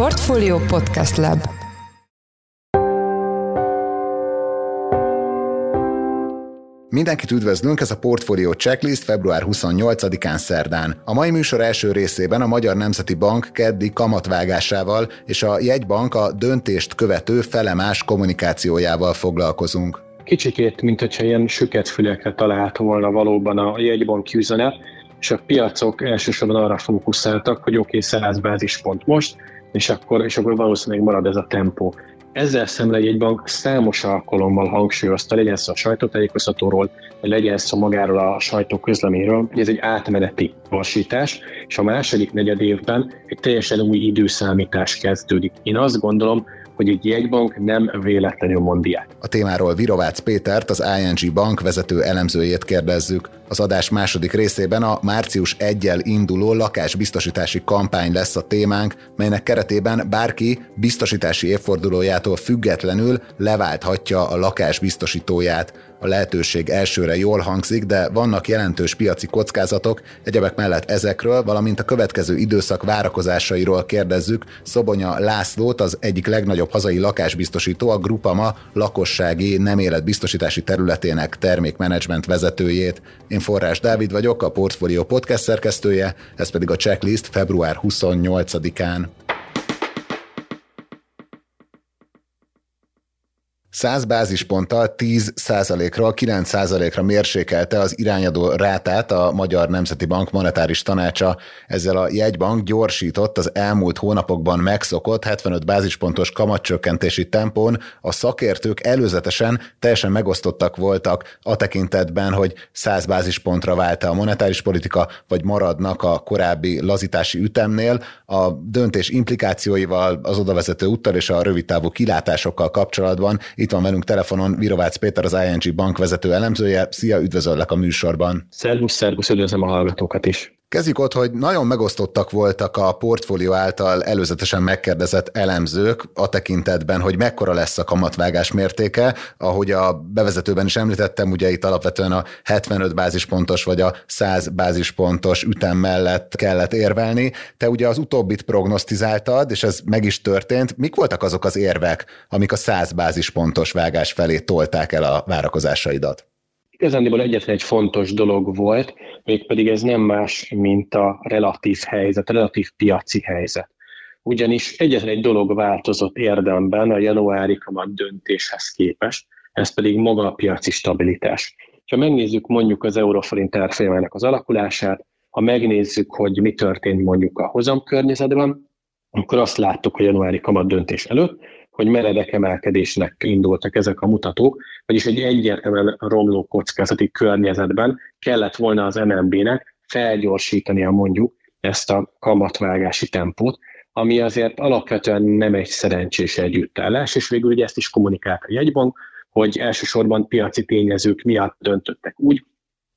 Portfolio Podcast Lab Mindenkit üdvözlünk, ez a Portfolio Checklist február 28-án szerdán. A mai műsor első részében a Magyar Nemzeti Bank keddi kamatvágásával és a jegybank a döntést követő felemás kommunikációjával foglalkozunk. Kicsikét, mint hogyha ilyen süket fülekre talált volna valóban a jegybank üzenet, és a piacok elsősorban arra fókuszáltak, hogy oké, okay, 100 bázispont most, és akkor, és akkor valószínűleg marad ez a tempó. Ezzel szemben egy bank számos alkalommal hangsúlyozta, legyen szó a sajtótájékoztatóról, legyen szó magáról a sajtóközleményről, hogy ez egy átmeneti varsítás, és a második negyed évben egy teljesen új időszámítás kezdődik. Én azt gondolom, hogy egy jegybank nem véletlenül mond ilyet. A témáról Virovácz Pétert, az ING Bank vezető elemzőjét kérdezzük. Az adás második részében a március 1 induló lakásbiztosítási kampány lesz a témánk, melynek keretében bárki biztosítási évfordulójától függetlenül leválthatja a lakásbiztosítóját. A lehetőség elsőre jól hangzik, de vannak jelentős piaci kockázatok, egyebek mellett ezekről, valamint a következő időszak várakozásairól kérdezzük Szobonya Lászlót, az egyik legnagyobb hazai lakásbiztosító, a Grupama lakossági nem életbiztosítási területének termékmenedzsment vezetőjét. Én Forrás Dávid vagyok, a Portfolio podcast szerkesztője, ez pedig a checklist február 28-án. 100 bázisponttal 10% ról 9% ra mérsékelte az irányadó rátát a Magyar Nemzeti Bank monetáris tanácsa. Ezzel a jegybank gyorsított az elmúlt hónapokban megszokott 75 bázispontos kamatcsökkentési tempón. A szakértők előzetesen teljesen megosztottak voltak a tekintetben, hogy 100 bázispontra vált a monetáris politika, vagy maradnak a korábbi lazítási ütemnél. A döntés implikációival, az odavezető úttal és a rövidtávú kilátásokkal kapcsolatban itt van velünk telefonon Virovácz Péter, az ING bank vezető elemzője. Szia, üdvözöllek a műsorban. Szervusz, szervusz, üdvözlöm a hallgatókat is. Kezdjük ott, hogy nagyon megosztottak voltak a portfólió által előzetesen megkérdezett elemzők a tekintetben, hogy mekkora lesz a kamatvágás mértéke. Ahogy a bevezetőben is említettem, ugye itt alapvetően a 75 bázispontos vagy a 100 bázispontos ütem mellett kellett érvelni. Te ugye az utóbbit prognosztizáltad, és ez meg is történt. Mik voltak azok az érvek, amik a 100 bázispontos vágás felé tolták el a várakozásaidat? Igazándiból egyetlen egy fontos dolog volt, mégpedig ez nem más, mint a relatív helyzet, a relatív piaci helyzet. Ugyanis egyetlen egy dolog változott érdemben a januári kamat döntéshez képest, ez pedig maga a piaci stabilitás. Ha megnézzük mondjuk az euróforint árfolyamának az alakulását, ha megnézzük, hogy mi történt mondjuk a hozamkörnyezetben, akkor azt láttuk a januári kamat döntés előtt, hogy meredek emelkedésnek indultak ezek a mutatók, vagyis egy egyértelműen romló kockázati környezetben kellett volna az MNB-nek felgyorsítania mondjuk ezt a kamatvágási tempót, ami azért alapvetően nem egy szerencsés együttállás, és végül ugye ezt is kommunikált a jegybank, hogy elsősorban piaci tényezők miatt döntöttek úgy,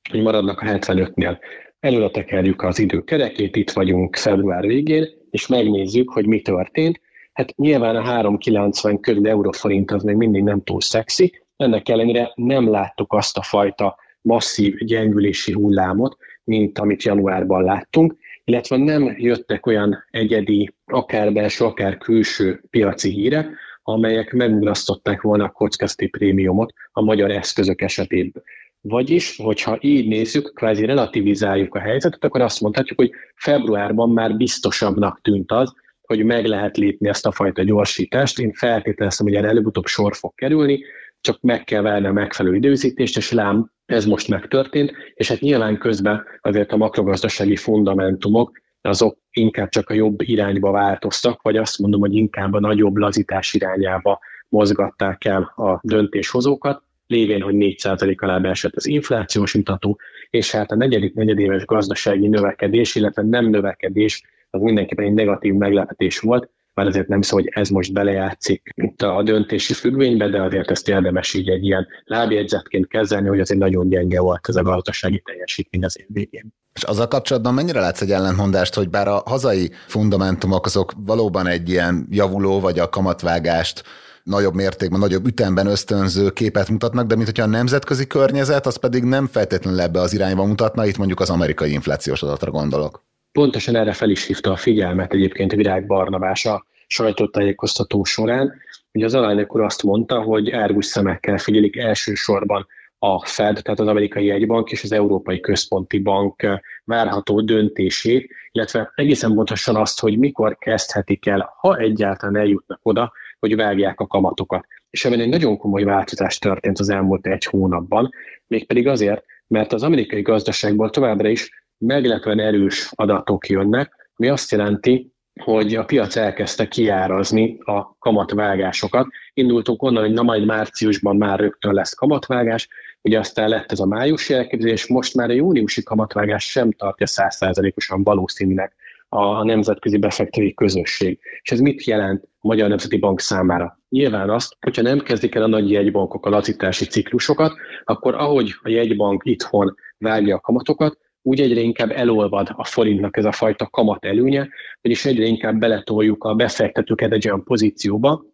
hogy maradnak a 75-nél. Előre tekerjük az idő kerekét, itt vagyunk február végén, és megnézzük, hogy mi történt, Hát nyilván a 390 körül euróforint az még mindig nem túl szexi, ennek ellenére nem láttuk azt a fajta masszív gyengülési hullámot, mint amit januárban láttunk, illetve nem jöttek olyan egyedi, akár belső, akár külső piaci hírek, amelyek megugrasztották volna a kockázati prémiumot a magyar eszközök esetében. Vagyis, hogyha így nézzük, kvázi relativizáljuk a helyzetet, akkor azt mondhatjuk, hogy februárban már biztosabbnak tűnt az, hogy meg lehet lépni ezt a fajta gyorsítást. Én feltételeztem, hogy erre előbb-utóbb sor fog kerülni, csak meg kell várni a megfelelő időzítést, és lám, ez most megtörtént, és hát nyilván közben azért a makrogazdasági fundamentumok azok inkább csak a jobb irányba változtak, vagy azt mondom, hogy inkább a nagyobb lazítás irányába mozgatták el a döntéshozókat, lévén, hogy 4% alá beesett az inflációs mutató, és hát a negyedik negyedéves gazdasági növekedés, illetve nem növekedés az mindenképpen egy negatív meglepetés volt, már azért nem szó, hogy ez most belejátszik itt a döntési függvénybe, de azért ezt érdemes így egy ilyen lábjegyzetként kezelni, hogy azért nagyon gyenge volt ez a gazdasági teljesítmény az év végén. És azzal kapcsolatban mennyire látsz egy ellentmondást, hogy bár a hazai fundamentumok azok valóban egy ilyen javuló vagy a kamatvágást nagyobb mértékben, nagyobb ütemben ösztönző képet mutatnak, de mint hogyha a nemzetközi környezet, az pedig nem feltétlenül ebbe az irányba mutatna, itt mondjuk az amerikai inflációs adatra gondolok. Pontosan erre fel is hívta a figyelmet egyébként Virág Barnabás a sajtótájékoztató során, hogy az alelnök úr azt mondta, hogy árgus szemekkel figyelik elsősorban a Fed, tehát az amerikai egybank és az Európai Központi Bank várható döntését, illetve egészen pontosan azt, hogy mikor kezdhetik el, ha egyáltalán eljutnak oda, hogy vágják a kamatokat. És ebben egy nagyon komoly változás történt az elmúlt egy hónapban, mégpedig azért, mert az amerikai gazdaságból továbbra is meglepően erős adatok jönnek, ami azt jelenti, hogy a piac elkezdte kiárazni a kamatvágásokat. Indultunk onnan, hogy na majd márciusban már rögtön lesz kamatvágás, ugye aztán lett ez a májusi elképzelés, most már a júniusi kamatvágás sem tartja százszázalékosan valószínűnek a nemzetközi befektetői közösség. És ez mit jelent a Magyar Nemzeti Bank számára? Nyilván azt, hogyha nem kezdik el a nagy jegybankok a lazítási ciklusokat, akkor ahogy a jegybank itthon vágja a kamatokat, úgy egyre inkább elolvad a forintnak ez a fajta kamat előnye, vagyis egyre inkább beletoljuk a befektetőket egy olyan pozícióba,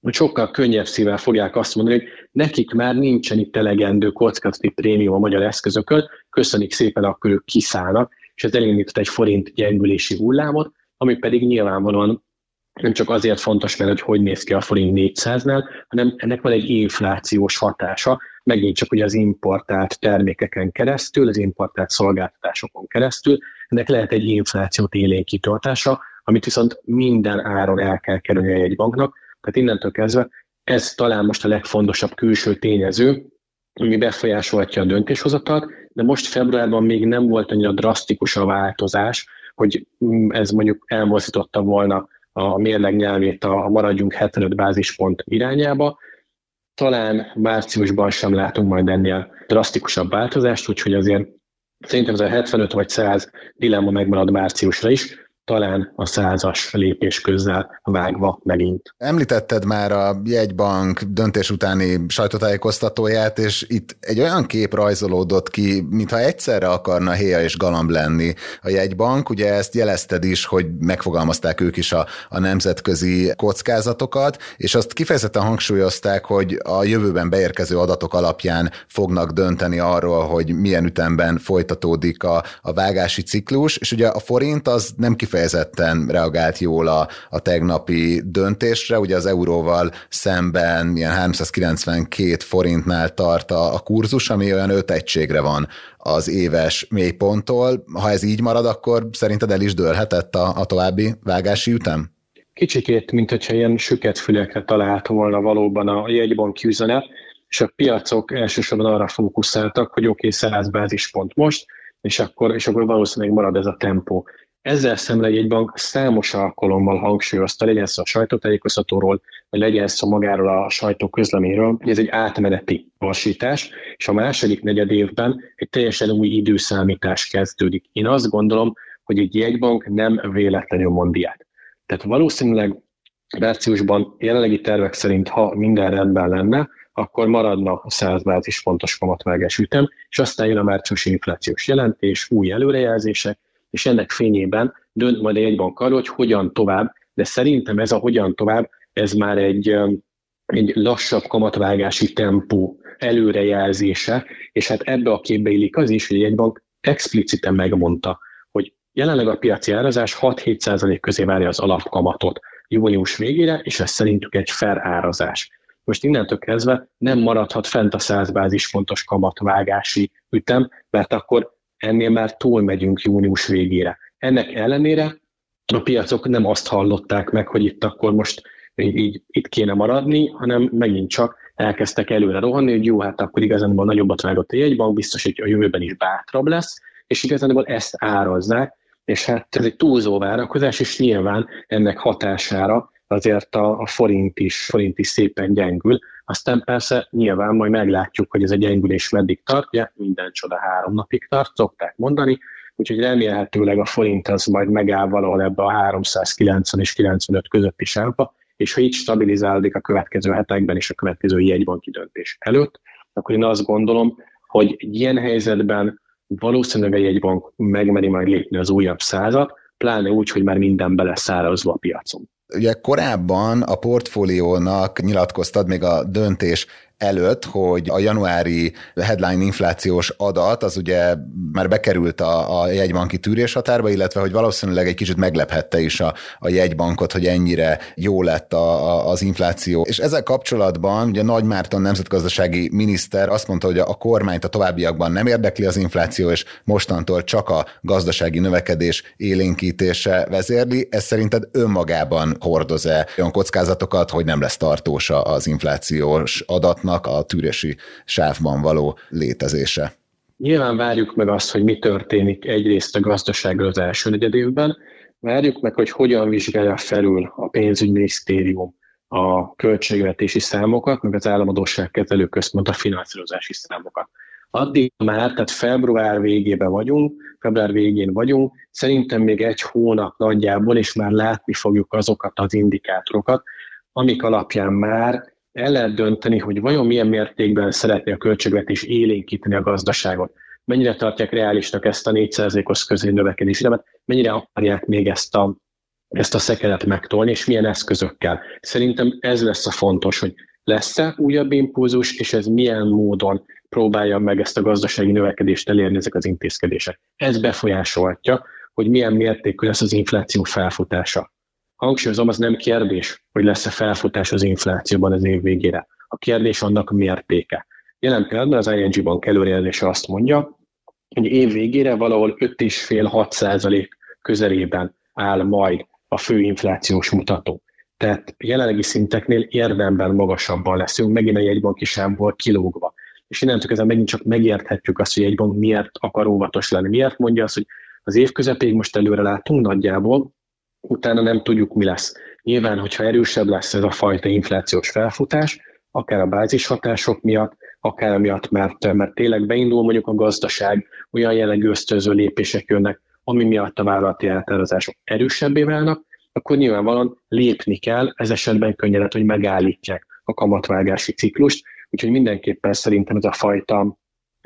hogy sokkal könnyebb szívvel fogják azt mondani, hogy nekik már nincsen itt elegendő kockázati prémium a magyar eszközökön, köszönik szépen, akkor ők kiszállnak, és ez elindított egy forint gyengülési hullámot, ami pedig nyilvánvalóan nem csak azért fontos, mert hogy hogy néz ki a forint 400-nál, hanem ennek van egy inflációs hatása, megint csak ugye az importált termékeken keresztül, az importált szolgáltatásokon keresztül, ennek lehet egy inflációt élénkítő hatása, amit viszont minden áron el kell kerülni egy banknak, tehát innentől kezdve ez talán most a legfontosabb külső tényező, ami befolyásolhatja a döntéshozatalt, de most februárban még nem volt annyira drasztikus a változás, hogy ez mondjuk elmozdította volna a mérleg nyelvét a maradjunk 75 bázispont irányába. Talán márciusban sem látunk majd ennél drasztikusabb változást, úgyhogy azért szerintem ez a 75 vagy 100 dilemma megmarad márciusra is, talán a százas lépés közzel vágva megint. Említetted már a jegybank döntés utáni sajtótájékoztatóját, és itt egy olyan kép rajzolódott ki, mintha egyszerre akarna héja és galamb lenni a jegybank. Ugye ezt jelezted is, hogy megfogalmazták ők is a, a nemzetközi kockázatokat, és azt kifejezetten hangsúlyozták, hogy a jövőben beérkező adatok alapján fognak dönteni arról, hogy milyen ütemben folytatódik a, a vágási ciklus, és ugye a forint az nem kifejezetten kifejezetten reagált jól a, a tegnapi döntésre, ugye az euróval szemben ilyen 392 forintnál tart a, a kurzus, ami olyan 5 egységre van az éves mélyponttól. Ha ez így marad, akkor szerinted el is dőlhetett a, a további vágási ütem? Kicsikét, mint hogyha ilyen süket fülekre talált volna valóban a jegybank üzenet, és a piacok elsősorban arra fókuszáltak, hogy oké, okay, 100 bázispont most, és akkor, és akkor valószínűleg marad ez a tempó. Ezzel szemben egy bank számos alkalommal hangsúlyozta, legyen szó a sajtótájékoztatóról, vagy legyen szó magáról a sajtóközleményről, hogy ez egy átmeneti lassítás, és a második negyed évben egy teljesen új időszámítás kezdődik. Én azt gondolom, hogy egy jegybank nem véletlenül mond ilyet. Tehát valószínűleg márciusban jelenlegi tervek szerint, ha minden rendben lenne, akkor maradna a 100 bázis fontos kamatvágás ütem, és aztán jön a márciusi inflációs jelentés, új előrejelzések, és ennek fényében dönt majd egy bank arról, hogy hogyan tovább, de szerintem ez a hogyan tovább, ez már egy, egy lassabb kamatvágási tempó előrejelzése, és hát ebbe a képbe illik az is, hogy egy bank expliciten megmondta, hogy jelenleg a piaci árazás 6-7% közé várja az alapkamatot június végére, és ez szerintük egy fair árazás. Most innentől kezdve nem maradhat fent a 100 bázispontos kamatvágási ütem, mert akkor ennél már túl megyünk június végére. Ennek ellenére a piacok nem azt hallották meg, hogy itt akkor most így, így itt kéne maradni, hanem megint csak elkezdtek előre rohanni, hogy jó, hát akkor igazából nagyobbat vágott a jegybank, biztos, hogy a jövőben is bátrabb lesz, és igazából ezt árazzák, és hát ez egy túlzó várakozás, és nyilván ennek hatására azért a, a forint, is, forint is szépen gyengül. Aztán persze nyilván majd meglátjuk, hogy ez a gyengülés meddig tartja, minden csoda három napig tart, szokták mondani, úgyhogy remélhetőleg a forint az majd megáll valahol ebbe a 390 és 95 közötti sávba, és ha így stabilizálódik a következő hetekben és a következő jegybanki döntés előtt, akkor én azt gondolom, hogy egy ilyen helyzetben valószínűleg a jegybank megmeri majd lépni az újabb százat, pláne úgy, hogy már minden beleszárazva a piacon. Ugye korábban a portfóliónak nyilatkoztad még a döntés előtt, hogy a januári headline inflációs adat az ugye már bekerült a, a jegybanki tűréshatárba, illetve hogy valószínűleg egy kicsit meglephette is a, a jegybankot, hogy ennyire jó lett a, a, az infláció. És ezzel kapcsolatban ugye Nagy Márton nemzetgazdasági miniszter azt mondta, hogy a, a kormányt a továbbiakban nem érdekli az infláció, és mostantól csak a gazdasági növekedés élénkítése vezérli. Ez szerinted önmagában hordoz-e olyan kockázatokat, hogy nem lesz tartós az inflációs adatnak a tűrési sávban való létezése? Nyilván várjuk meg azt, hogy mi történik egyrészt a gazdasággal az első negyed évben, várjuk meg, hogy hogyan vizsgálja felül a pénzügyminisztérium a költségvetési számokat, meg az államadóság kezelő központ a finanszírozási számokat. Addig már, tehát február végében vagyunk, február végén vagyunk, szerintem még egy hónap nagyjából, és már látni fogjuk azokat az indikátorokat, amik alapján már el lehet dönteni, hogy vajon milyen mértékben szeretné a költségvetés élénkíteni a gazdaságot. Mennyire tartják reálisnak ezt a 4%-os közé növekedési mennyire akarják még ezt a, ezt a szekeret megtolni, és milyen eszközökkel. Szerintem ez lesz a fontos, hogy lesz-e újabb impulzus, és ez milyen módon próbálja meg ezt a gazdasági növekedést elérni ezek az intézkedések. Ez befolyásolhatja, hogy milyen mértékű lesz az infláció felfutása. Hangsúlyozom, az nem kérdés, hogy lesz-e felfutás az inflációban az év végére. A kérdés annak mértéke. Jelen pillanatban az ING Bank előrejelzése azt mondja, hogy év végére valahol 5,5-6 százalék közelében áll majd a fő inflációs mutató. Tehát jelenlegi szinteknél érdemben magasabban leszünk, megint a jegybanki sávból kilógva. És innentől kezdve megint csak megérthetjük azt, hogy egy bank miért akar óvatos lenni. Miért mondja azt, hogy az év közepéig most előre látunk nagyjából, utána nem tudjuk, mi lesz. Nyilván, hogyha erősebb lesz ez a fajta inflációs felfutás, akár a bázis hatások miatt, akár amiatt, mert, mert tényleg beindul mondjuk a gazdaság, olyan jellegű ösztönző lépések jönnek, ami miatt a vállalati eltározások erősebbé válnak, akkor nyilvánvalóan lépni kell, ez esetben könnyedet, hogy megállítják a kamatvágási ciklust, úgyhogy mindenképpen szerintem ez a fajta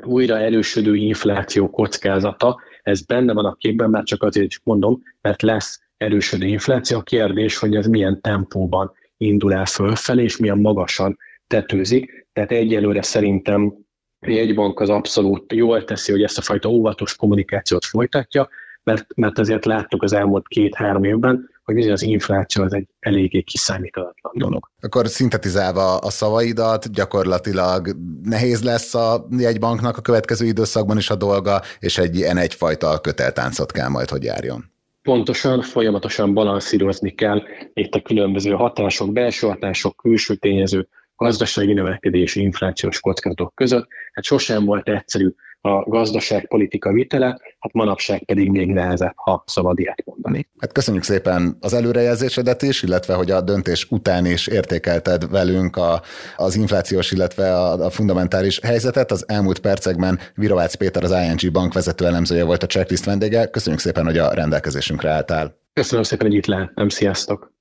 újra erősödő infláció kockázata, ez benne van a képben, már csak azért is mondom, mert lesz erősödő infláció. A kérdés, hogy ez milyen tempóban indul el fölfelé, és milyen magasan tetőzik. Tehát egyelőre szerintem egy bank az abszolút jól teszi, hogy ezt a fajta óvatos kommunikációt folytatja, mert, mert azért láttuk az elmúlt két-három évben, hogy bizony az infláció az egy eléggé kiszámíthatatlan dolog. Akkor szintetizálva a szavaidat, gyakorlatilag nehéz lesz a jegybanknak a következő időszakban is a dolga, és egy ilyen egyfajta köteltáncot kell majd, hogy járjon. Pontosan, folyamatosan balanszírozni kell itt a különböző hatások, belső hatások, külső tényezők, gazdasági növekedési, inflációs kockázatok között. Hát sosem volt egyszerű a gazdaságpolitika vitele, hát manapság pedig még nehezebb, ha szabad ilyet mondani. Hát köszönjük szépen az előrejelzésedet is, illetve hogy a döntés után is értékelted velünk a, az inflációs, illetve a, a fundamentális helyzetet. Az elmúlt percekben Virovácz Péter, az ING bank vezető elemzője volt a checklist vendége. Köszönjük szépen, hogy a rendelkezésünkre álltál. Köszönöm szépen, hogy itt lehettem. Sziasztok!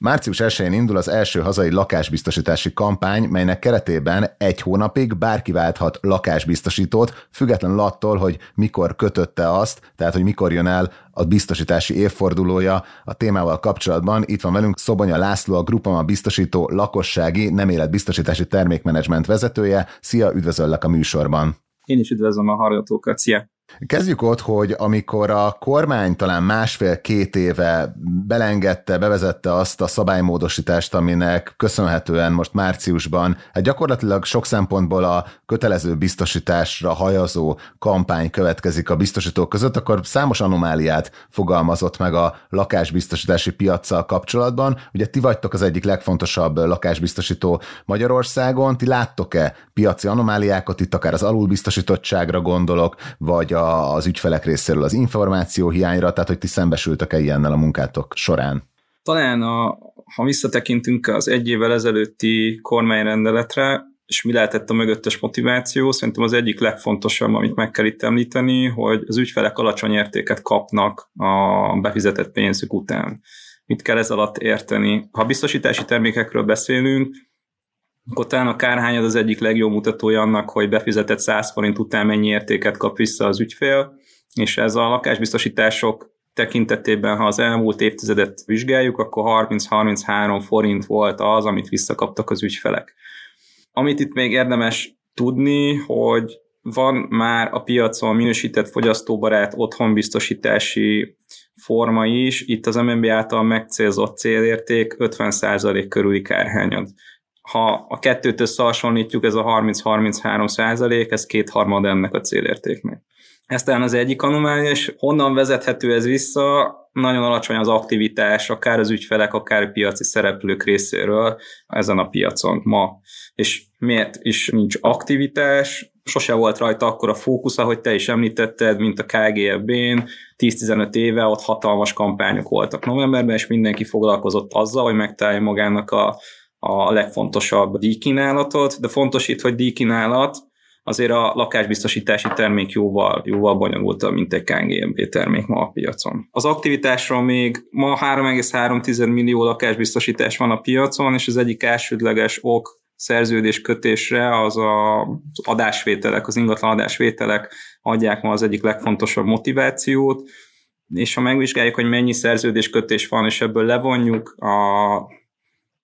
Március 1-én indul az első hazai lakásbiztosítási kampány, melynek keretében egy hónapig bárki válthat lakásbiztosítót, függetlenül attól, hogy mikor kötötte azt, tehát hogy mikor jön el a biztosítási évfordulója. A témával kapcsolatban itt van velünk Szobonya László, a Grupama biztosító lakossági nem életbiztosítási termékmenedzsment vezetője. Szia, üdvözöllek a műsorban! Én is üdvözlöm a hallgatókat, szia! Kezdjük ott, hogy amikor a kormány talán másfél-két éve belengedte, bevezette azt a szabálymódosítást, aminek köszönhetően most márciusban hát gyakorlatilag sok szempontból a kötelező biztosításra hajazó kampány következik a biztosítók között, akkor számos anomáliát fogalmazott meg a lakásbiztosítási piaccal kapcsolatban. Ugye ti vagytok az egyik legfontosabb lakásbiztosító Magyarországon, ti láttok-e piaci anomáliákat, itt akár az alulbiztosítottságra gondolok, vagy a, az ügyfelek részéről az információ hiányra, tehát hogy ti szembesültek-e ilyennel a munkátok során? Talán, a, ha visszatekintünk az egy évvel ezelőtti kormányrendeletre, és mi lehetett a mögöttes motiváció, szerintem az egyik legfontosabb, amit meg kell itt említeni, hogy az ügyfelek alacsony értéket kapnak a befizetett pénzük után. Mit kell ez alatt érteni? Ha biztosítási termékekről beszélünk, akkor talán a kárhányad az egyik legjobb mutatója annak, hogy befizetett 100 forint után mennyi értéket kap vissza az ügyfél, és ez a lakásbiztosítások tekintetében, ha az elmúlt évtizedet vizsgáljuk, akkor 30-33 forint volt az, amit visszakaptak az ügyfelek. Amit itt még érdemes tudni, hogy van már a piacon minősített fogyasztóbarát otthonbiztosítási forma is, itt az MNB által megcélzott célérték 50% körüli kárhányad. Ha a kettőt összehasonlítjuk, ez a 30-33 százalék, ez kétharmad ennek a célértéknek. Ez talán az egyik anomália, és honnan vezethető ez vissza? Nagyon alacsony az aktivitás, akár az ügyfelek, akár a piaci szereplők részéről ezen a piacon ma. És miért is nincs aktivitás? Sose volt rajta akkor a fókusz, ahogy te is említetted, mint a KGFB-n, 10-15 éve ott hatalmas kampányok voltak novemberben, és mindenki foglalkozott azzal, hogy megtalálja magának a, a legfontosabb díjkínálatot, de fontos itt, hogy díjkínálat, azért a lakásbiztosítási termék jóval, jóval bonyolultabb, mint egy KGMB termék ma a piacon. Az aktivitásról még ma 3,3 millió lakásbiztosítás van a piacon, és az egyik elsődleges ok szerződés kötésre az a, adásvételek, az ingatlan adásvételek adják ma az egyik legfontosabb motivációt, és ha megvizsgáljuk, hogy mennyi szerződés kötés van, és ebből levonjuk a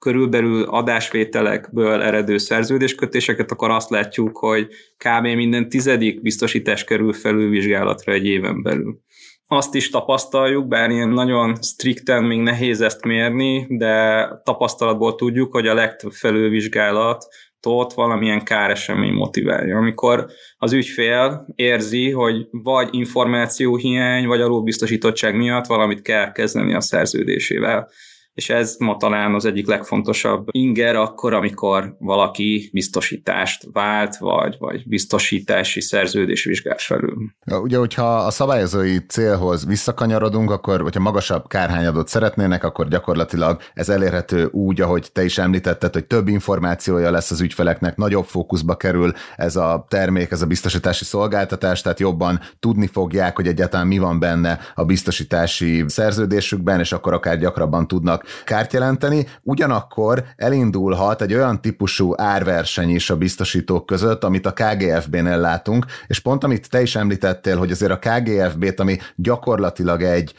körülbelül adásvételekből eredő szerződéskötéseket, akkor azt látjuk, hogy kb. minden tizedik biztosítás kerül felülvizsgálatra egy éven belül. Azt is tapasztaljuk, bár ilyen nagyon strikten még nehéz ezt mérni, de tapasztalatból tudjuk, hogy a legtöbb felülvizsgálat ott valamilyen káresemény motiválja. Amikor az ügyfél érzi, hogy vagy információhiány, vagy alulbiztosítottság miatt valamit kell kezdeni a szerződésével és ez ma talán az egyik legfontosabb inger akkor, amikor valaki biztosítást vált, vagy, vagy biztosítási szerződés vizsgál felül. Ja, ugye, hogyha a szabályozói célhoz visszakanyarodunk, akkor, hogyha magasabb kárhányadot szeretnének, akkor gyakorlatilag ez elérhető úgy, ahogy te is említetted, hogy több információja lesz az ügyfeleknek, nagyobb fókuszba kerül ez a termék, ez a biztosítási szolgáltatás, tehát jobban tudni fogják, hogy egyáltalán mi van benne a biztosítási szerződésükben, és akkor akár gyakrabban tudnak kárt jelenteni, ugyanakkor elindulhat egy olyan típusú árverseny is a biztosítók között, amit a KGFB-nél látunk, és pont amit te is említettél, hogy azért a KGFB-t, ami gyakorlatilag egy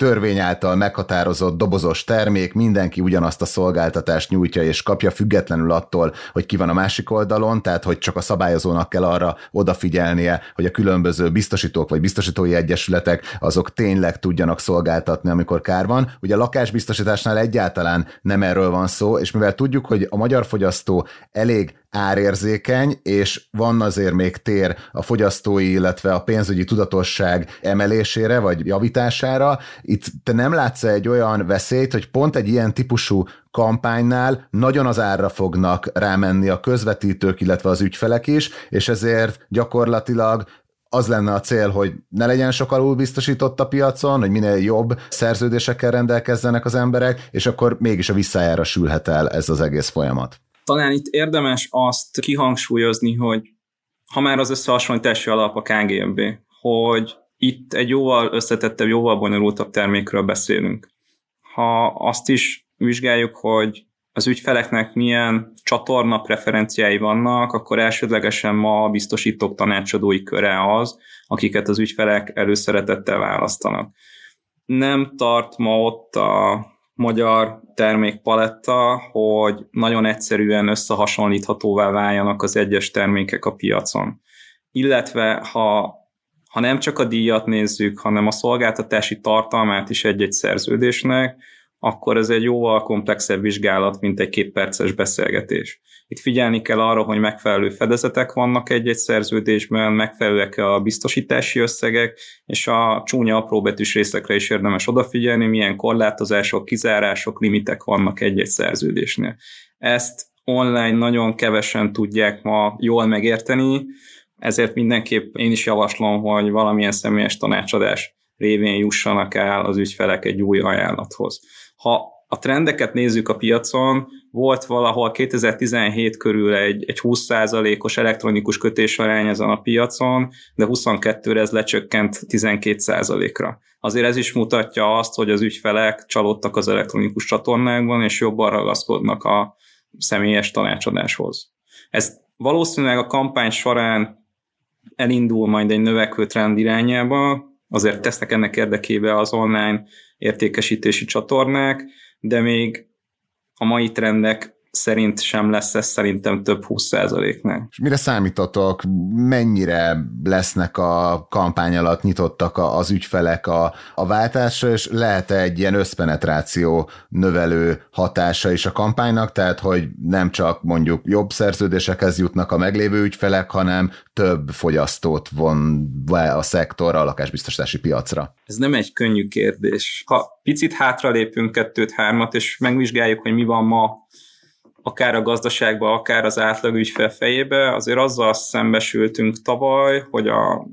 törvény által meghatározott dobozos termék, mindenki ugyanazt a szolgáltatást nyújtja és kapja, függetlenül attól, hogy ki van a másik oldalon, tehát hogy csak a szabályozónak kell arra odafigyelnie, hogy a különböző biztosítók vagy biztosítói egyesületek azok tényleg tudjanak szolgáltatni, amikor kár van. Ugye a lakásbiztosításnál egyáltalán nem erről van szó, és mivel tudjuk, hogy a magyar fogyasztó elég árérzékeny, és van azért még tér a fogyasztói, illetve a pénzügyi tudatosság emelésére, vagy javítására. Itt te nem látsz egy olyan veszélyt, hogy pont egy ilyen típusú kampánynál nagyon az árra fognak rámenni a közvetítők, illetve az ügyfelek is, és ezért gyakorlatilag az lenne a cél, hogy ne legyen sok alul biztosított a piacon, hogy minél jobb szerződésekkel rendelkezzenek az emberek, és akkor mégis a visszájára sülhet el ez az egész folyamat. Talán itt érdemes azt kihangsúlyozni, hogy ha már az összehasonlítási alap a KGMB, hogy itt egy jóval összetettebb, jóval bonyolultabb termékről beszélünk. Ha azt is vizsgáljuk, hogy az ügyfeleknek milyen csatorna preferenciái vannak, akkor elsődlegesen ma a biztosítók tanácsadói köre az, akiket az ügyfelek előszeretettel választanak. Nem tart ma ott a magyar termékpaletta, hogy nagyon egyszerűen összehasonlíthatóvá váljanak az egyes termékek a piacon. Illetve ha, ha nem csak a díjat nézzük, hanem a szolgáltatási tartalmát is egy-egy szerződésnek, akkor ez egy jóval komplexebb vizsgálat, mint egy két beszélgetés. Itt figyelni kell arra, hogy megfelelő fedezetek vannak egy-egy szerződésben, megfelelőek a biztosítási összegek, és a csúnya apróbetűs részekre is érdemes odafigyelni, milyen korlátozások, kizárások, limitek vannak egy-egy szerződésnél. Ezt online nagyon kevesen tudják ma jól megérteni, ezért mindenképp én is javaslom, hogy valamilyen személyes tanácsadás révén jussanak el az ügyfelek egy új ajánlathoz ha a trendeket nézzük a piacon, volt valahol 2017 körül egy, egy 20%-os elektronikus kötésarány ezen a piacon, de 22-re ez lecsökkent 12%-ra. Azért ez is mutatja azt, hogy az ügyfelek csalódtak az elektronikus csatornákban, és jobban ragaszkodnak a személyes tanácsadáshoz. Ez valószínűleg a kampány során elindul majd egy növekvő trend irányába, azért tesznek ennek érdekébe az online értékesítési csatornák, de még a mai trendek szerint sem lesz ez szerintem több 20%-nál. És mire számítotok, mennyire lesznek a kampány alatt nyitottak az ügyfelek a, a váltásra, és lehet egy ilyen összpenetráció növelő hatása is a kampánynak, tehát hogy nem csak mondjuk jobb szerződésekhez jutnak a meglévő ügyfelek, hanem több fogyasztót von be a szektor a lakásbiztosítási piacra? Ez nem egy könnyű kérdés. Ha picit hátralépünk kettőt, hármat, és megvizsgáljuk, hogy mi van ma akár a gazdaságban, akár az átlag ügyfél fejébe, azért azzal szembesültünk tavaly, hogy a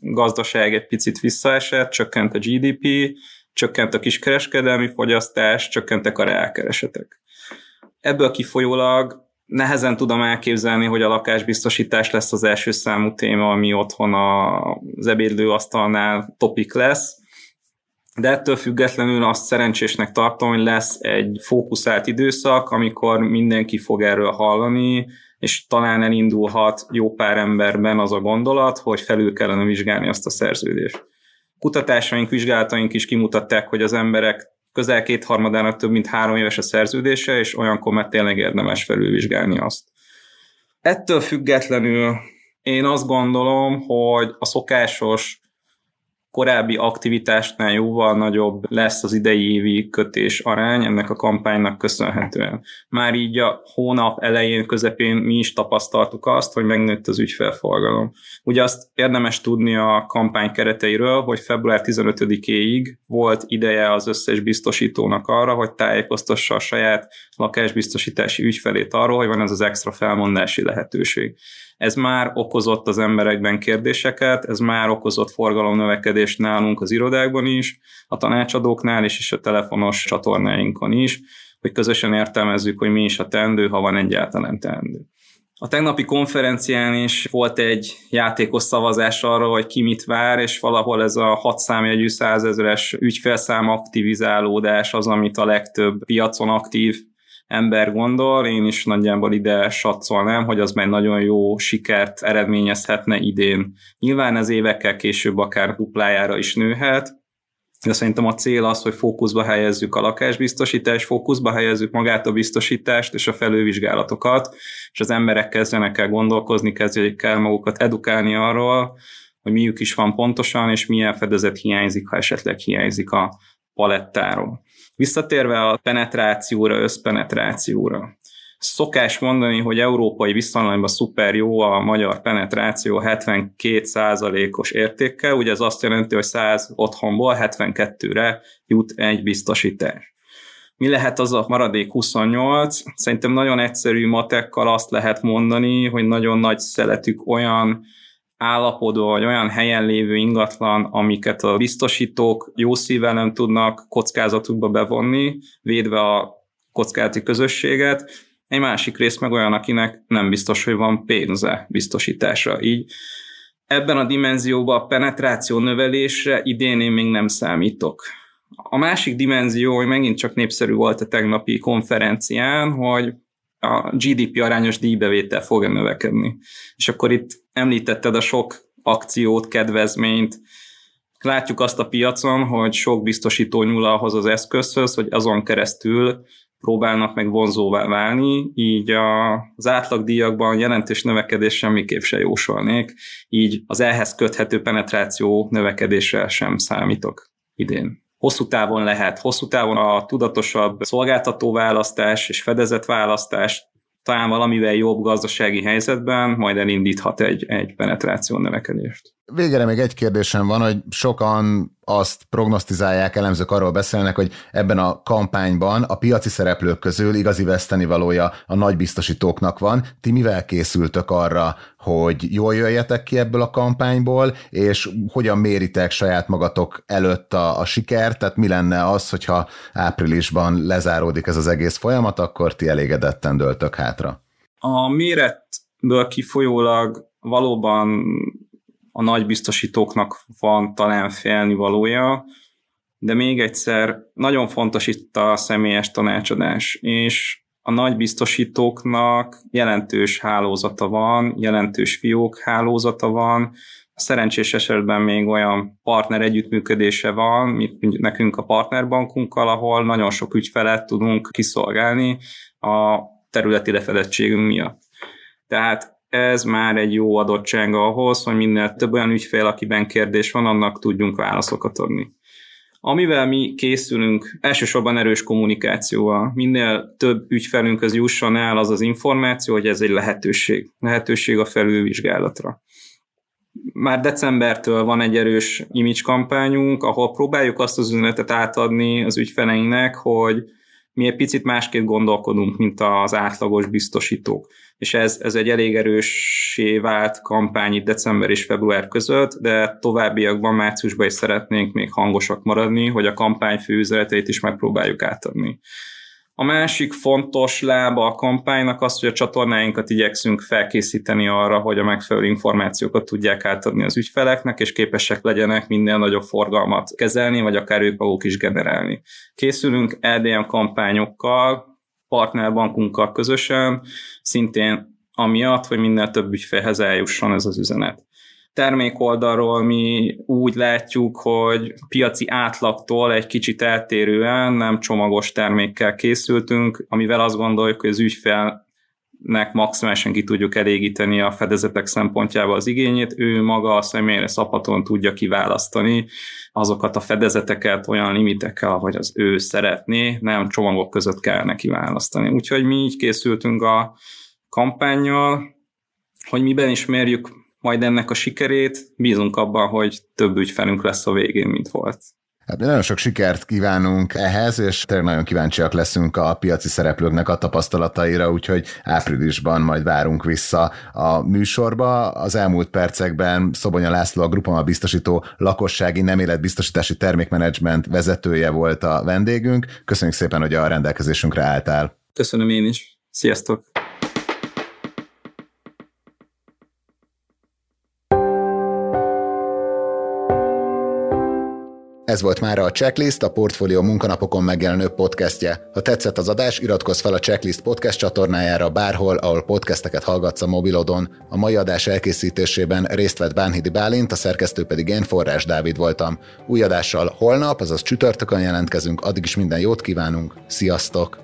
gazdaság egy picit visszaesett, csökkent a GDP, csökkent a kiskereskedelmi fogyasztás, csökkentek a reálkeresetek. Ebből kifolyólag nehezen tudom elképzelni, hogy a lakásbiztosítás lesz az első számú téma, ami otthon az ebédlőasztalnál topik lesz, de ettől függetlenül azt szerencsésnek tartom, hogy lesz egy fókuszált időszak, amikor mindenki fog erről hallani, és talán elindulhat jó pár emberben az a gondolat, hogy felül kellene vizsgálni azt a szerződést. Kutatásaink, vizsgálataink is kimutatták, hogy az emberek közel kétharmadának több mint három éves a szerződése, és olyankor már tényleg érdemes felülvizsgálni azt. Ettől függetlenül én azt gondolom, hogy a szokásos korábbi aktivitásnál jóval nagyobb lesz az idei évi kötés arány ennek a kampánynak köszönhetően. Már így a hónap elején, közepén mi is tapasztaltuk azt, hogy megnőtt az ügyfelforgalom. Ugye azt érdemes tudni a kampány kereteiről, hogy február 15-éig volt ideje az összes biztosítónak arra, hogy tájékoztassa a saját lakásbiztosítási ügyfelét arról, hogy van ez az extra felmondási lehetőség. Ez már okozott az emberekben kérdéseket, ez már okozott forgalomnövekedést nálunk az irodákban is, a tanácsadóknál is, és a telefonos csatornáinkon is, hogy közösen értelmezzük, hogy mi is a teendő, ha van egyáltalán teendő. A tegnapi konferencián is volt egy játékos szavazás arra, hogy ki mit vár, és valahol ez a 6 számjegyű 100 ezeres ügyfelszám aktivizálódás az, amit a legtöbb piacon aktív ember gondol, én is nagyjából ide satszolnám, hogy az már nagyon jó sikert eredményezhetne idén. Nyilván ez évekkel később akár duplájára is nőhet, de szerintem a cél az, hogy fókuszba helyezzük a lakásbiztosítást, fókuszba helyezzük magát a biztosítást és a felővizsgálatokat, és az emberek kezdjenek el gondolkozni, kezdjenek el magukat edukálni arról, hogy miük is van pontosan, és milyen fedezet hiányzik, ha esetleg hiányzik a palettáról. Visszatérve a penetrációra, összpenetrációra. Szokás mondani, hogy európai viszonylatban szuper jó a magyar penetráció 72%-os értékkel, ugye ez azt jelenti, hogy 100 otthonból 72-re jut egy biztosítás. Mi lehet az a maradék 28? Szerintem nagyon egyszerű matekkal azt lehet mondani, hogy nagyon nagy szeletük olyan állapodó vagy olyan helyen lévő ingatlan, amiket a biztosítók jó szívvel nem tudnak kockázatukba bevonni, védve a kockázati közösséget, egy másik rész meg olyan, akinek nem biztos, hogy van pénze biztosításra. Így ebben a dimenzióban a penetráció növelésre idén én még nem számítok. A másik dimenzió, hogy megint csak népszerű volt a tegnapi konferencián, hogy a GDP arányos díjbevétel fog növekedni. És akkor itt említetted a sok akciót, kedvezményt, látjuk azt a piacon, hogy sok biztosító nyúl ahhoz az eszközhöz, hogy azon keresztül próbálnak meg vonzóvá válni, így az átlagdíjakban jelentős növekedés semmiképp se jósolnék, így az ehhez köthető penetráció növekedésre sem számítok idén. Hosszú távon lehet. Hosszú távon a tudatosabb szolgáltatóválasztás és fedezetválasztás talán valamivel jobb gazdasági helyzetben majd elindíthat egy, egy penetráció növekedést. Végére még egy kérdésem van, hogy sokan azt prognosztizálják, elemzők arról beszélnek, hogy ebben a kampányban a piaci szereplők közül igazi vesztenivalója a nagy biztosítóknak van. Ti mivel készültök arra, hogy jól jöjjetek ki ebből a kampányból, és hogyan méritek saját magatok előtt a, a sikert, tehát mi lenne az, hogyha áprilisban lezáródik ez az egész folyamat, akkor ti elégedetten döltök hátra? A méretből kifolyólag valóban a nagy biztosítóknak van talán félni valója, de még egyszer, nagyon fontos itt a személyes tanácsadás, és a nagy biztosítóknak jelentős hálózata van, jelentős fiók hálózata van, Szerencsés esetben még olyan partner együttműködése van, mint nekünk a partnerbankunkkal, ahol nagyon sok ügyfelet tudunk kiszolgálni a területi lefedettségünk miatt. Tehát ez már egy jó adottság ahhoz, hogy minél több olyan ügyfél, akiben kérdés van, annak tudjunk válaszokat adni. Amivel mi készülünk, elsősorban erős kommunikációval. Minél több ügyfelünk az jusson el az az információ, hogy ez egy lehetőség. Lehetőség a felülvizsgálatra. Már decembertől van egy erős image kampányunk, ahol próbáljuk azt az üzenetet átadni az ügyfeleinknek, hogy mi egy picit másképp gondolkodunk, mint az átlagos biztosítók. És ez, ez egy elég erősé vált kampány itt december és február között, de továbbiakban márciusban is szeretnénk még hangosak maradni, hogy a kampány fő üzeneteit is megpróbáljuk átadni. A másik fontos lába a kampánynak az, hogy a csatornáinkat igyekszünk felkészíteni arra, hogy a megfelelő információkat tudják átadni az ügyfeleknek, és képesek legyenek minél nagyobb forgalmat kezelni, vagy akár ők maguk is generálni. Készülünk LDM kampányokkal, partnerbankunkkal közösen, szintén amiatt, hogy minél több ügyfélhez eljusson ez az üzenet. Termék oldalról mi úgy látjuk, hogy piaci átlagtól egy kicsit eltérően nem csomagos termékkel készültünk, amivel azt gondoljuk, hogy az ügyfél nek maximálisan ki tudjuk elégíteni a fedezetek szempontjából az igényét, ő maga a személyre szabaton tudja kiválasztani azokat a fedezeteket olyan limitekkel, ahogy az ő szeretné, nem csomagok között kell neki választani. Úgyhogy mi így készültünk a kampányjal, hogy miben is mérjük majd ennek a sikerét, bízunk abban, hogy több ügyfelünk lesz a végén, mint volt. Hát nagyon sok sikert kívánunk ehhez, és tényleg nagyon kíváncsiak leszünk a piaci szereplőknek a tapasztalataira, úgyhogy áprilisban majd várunk vissza a műsorba. Az elmúlt percekben Szobonya László, a Grupama biztosító lakossági nem életbiztosítási termékmenedzsment vezetője volt a vendégünk. Köszönjük szépen, hogy a rendelkezésünkre álltál. Köszönöm én is. Sziasztok! Ez volt már a Checklist, a Portfolio munkanapokon megjelenő podcastje. Ha tetszett az adás, iratkozz fel a Checklist podcast csatornájára bárhol, ahol podcasteket hallgatsz a mobilodon. A mai adás elkészítésében részt vett Bánhidi Bálint, a szerkesztő pedig én Forrás Dávid voltam. Új adással holnap, azaz csütörtökön jelentkezünk, addig is minden jót kívánunk, sziasztok!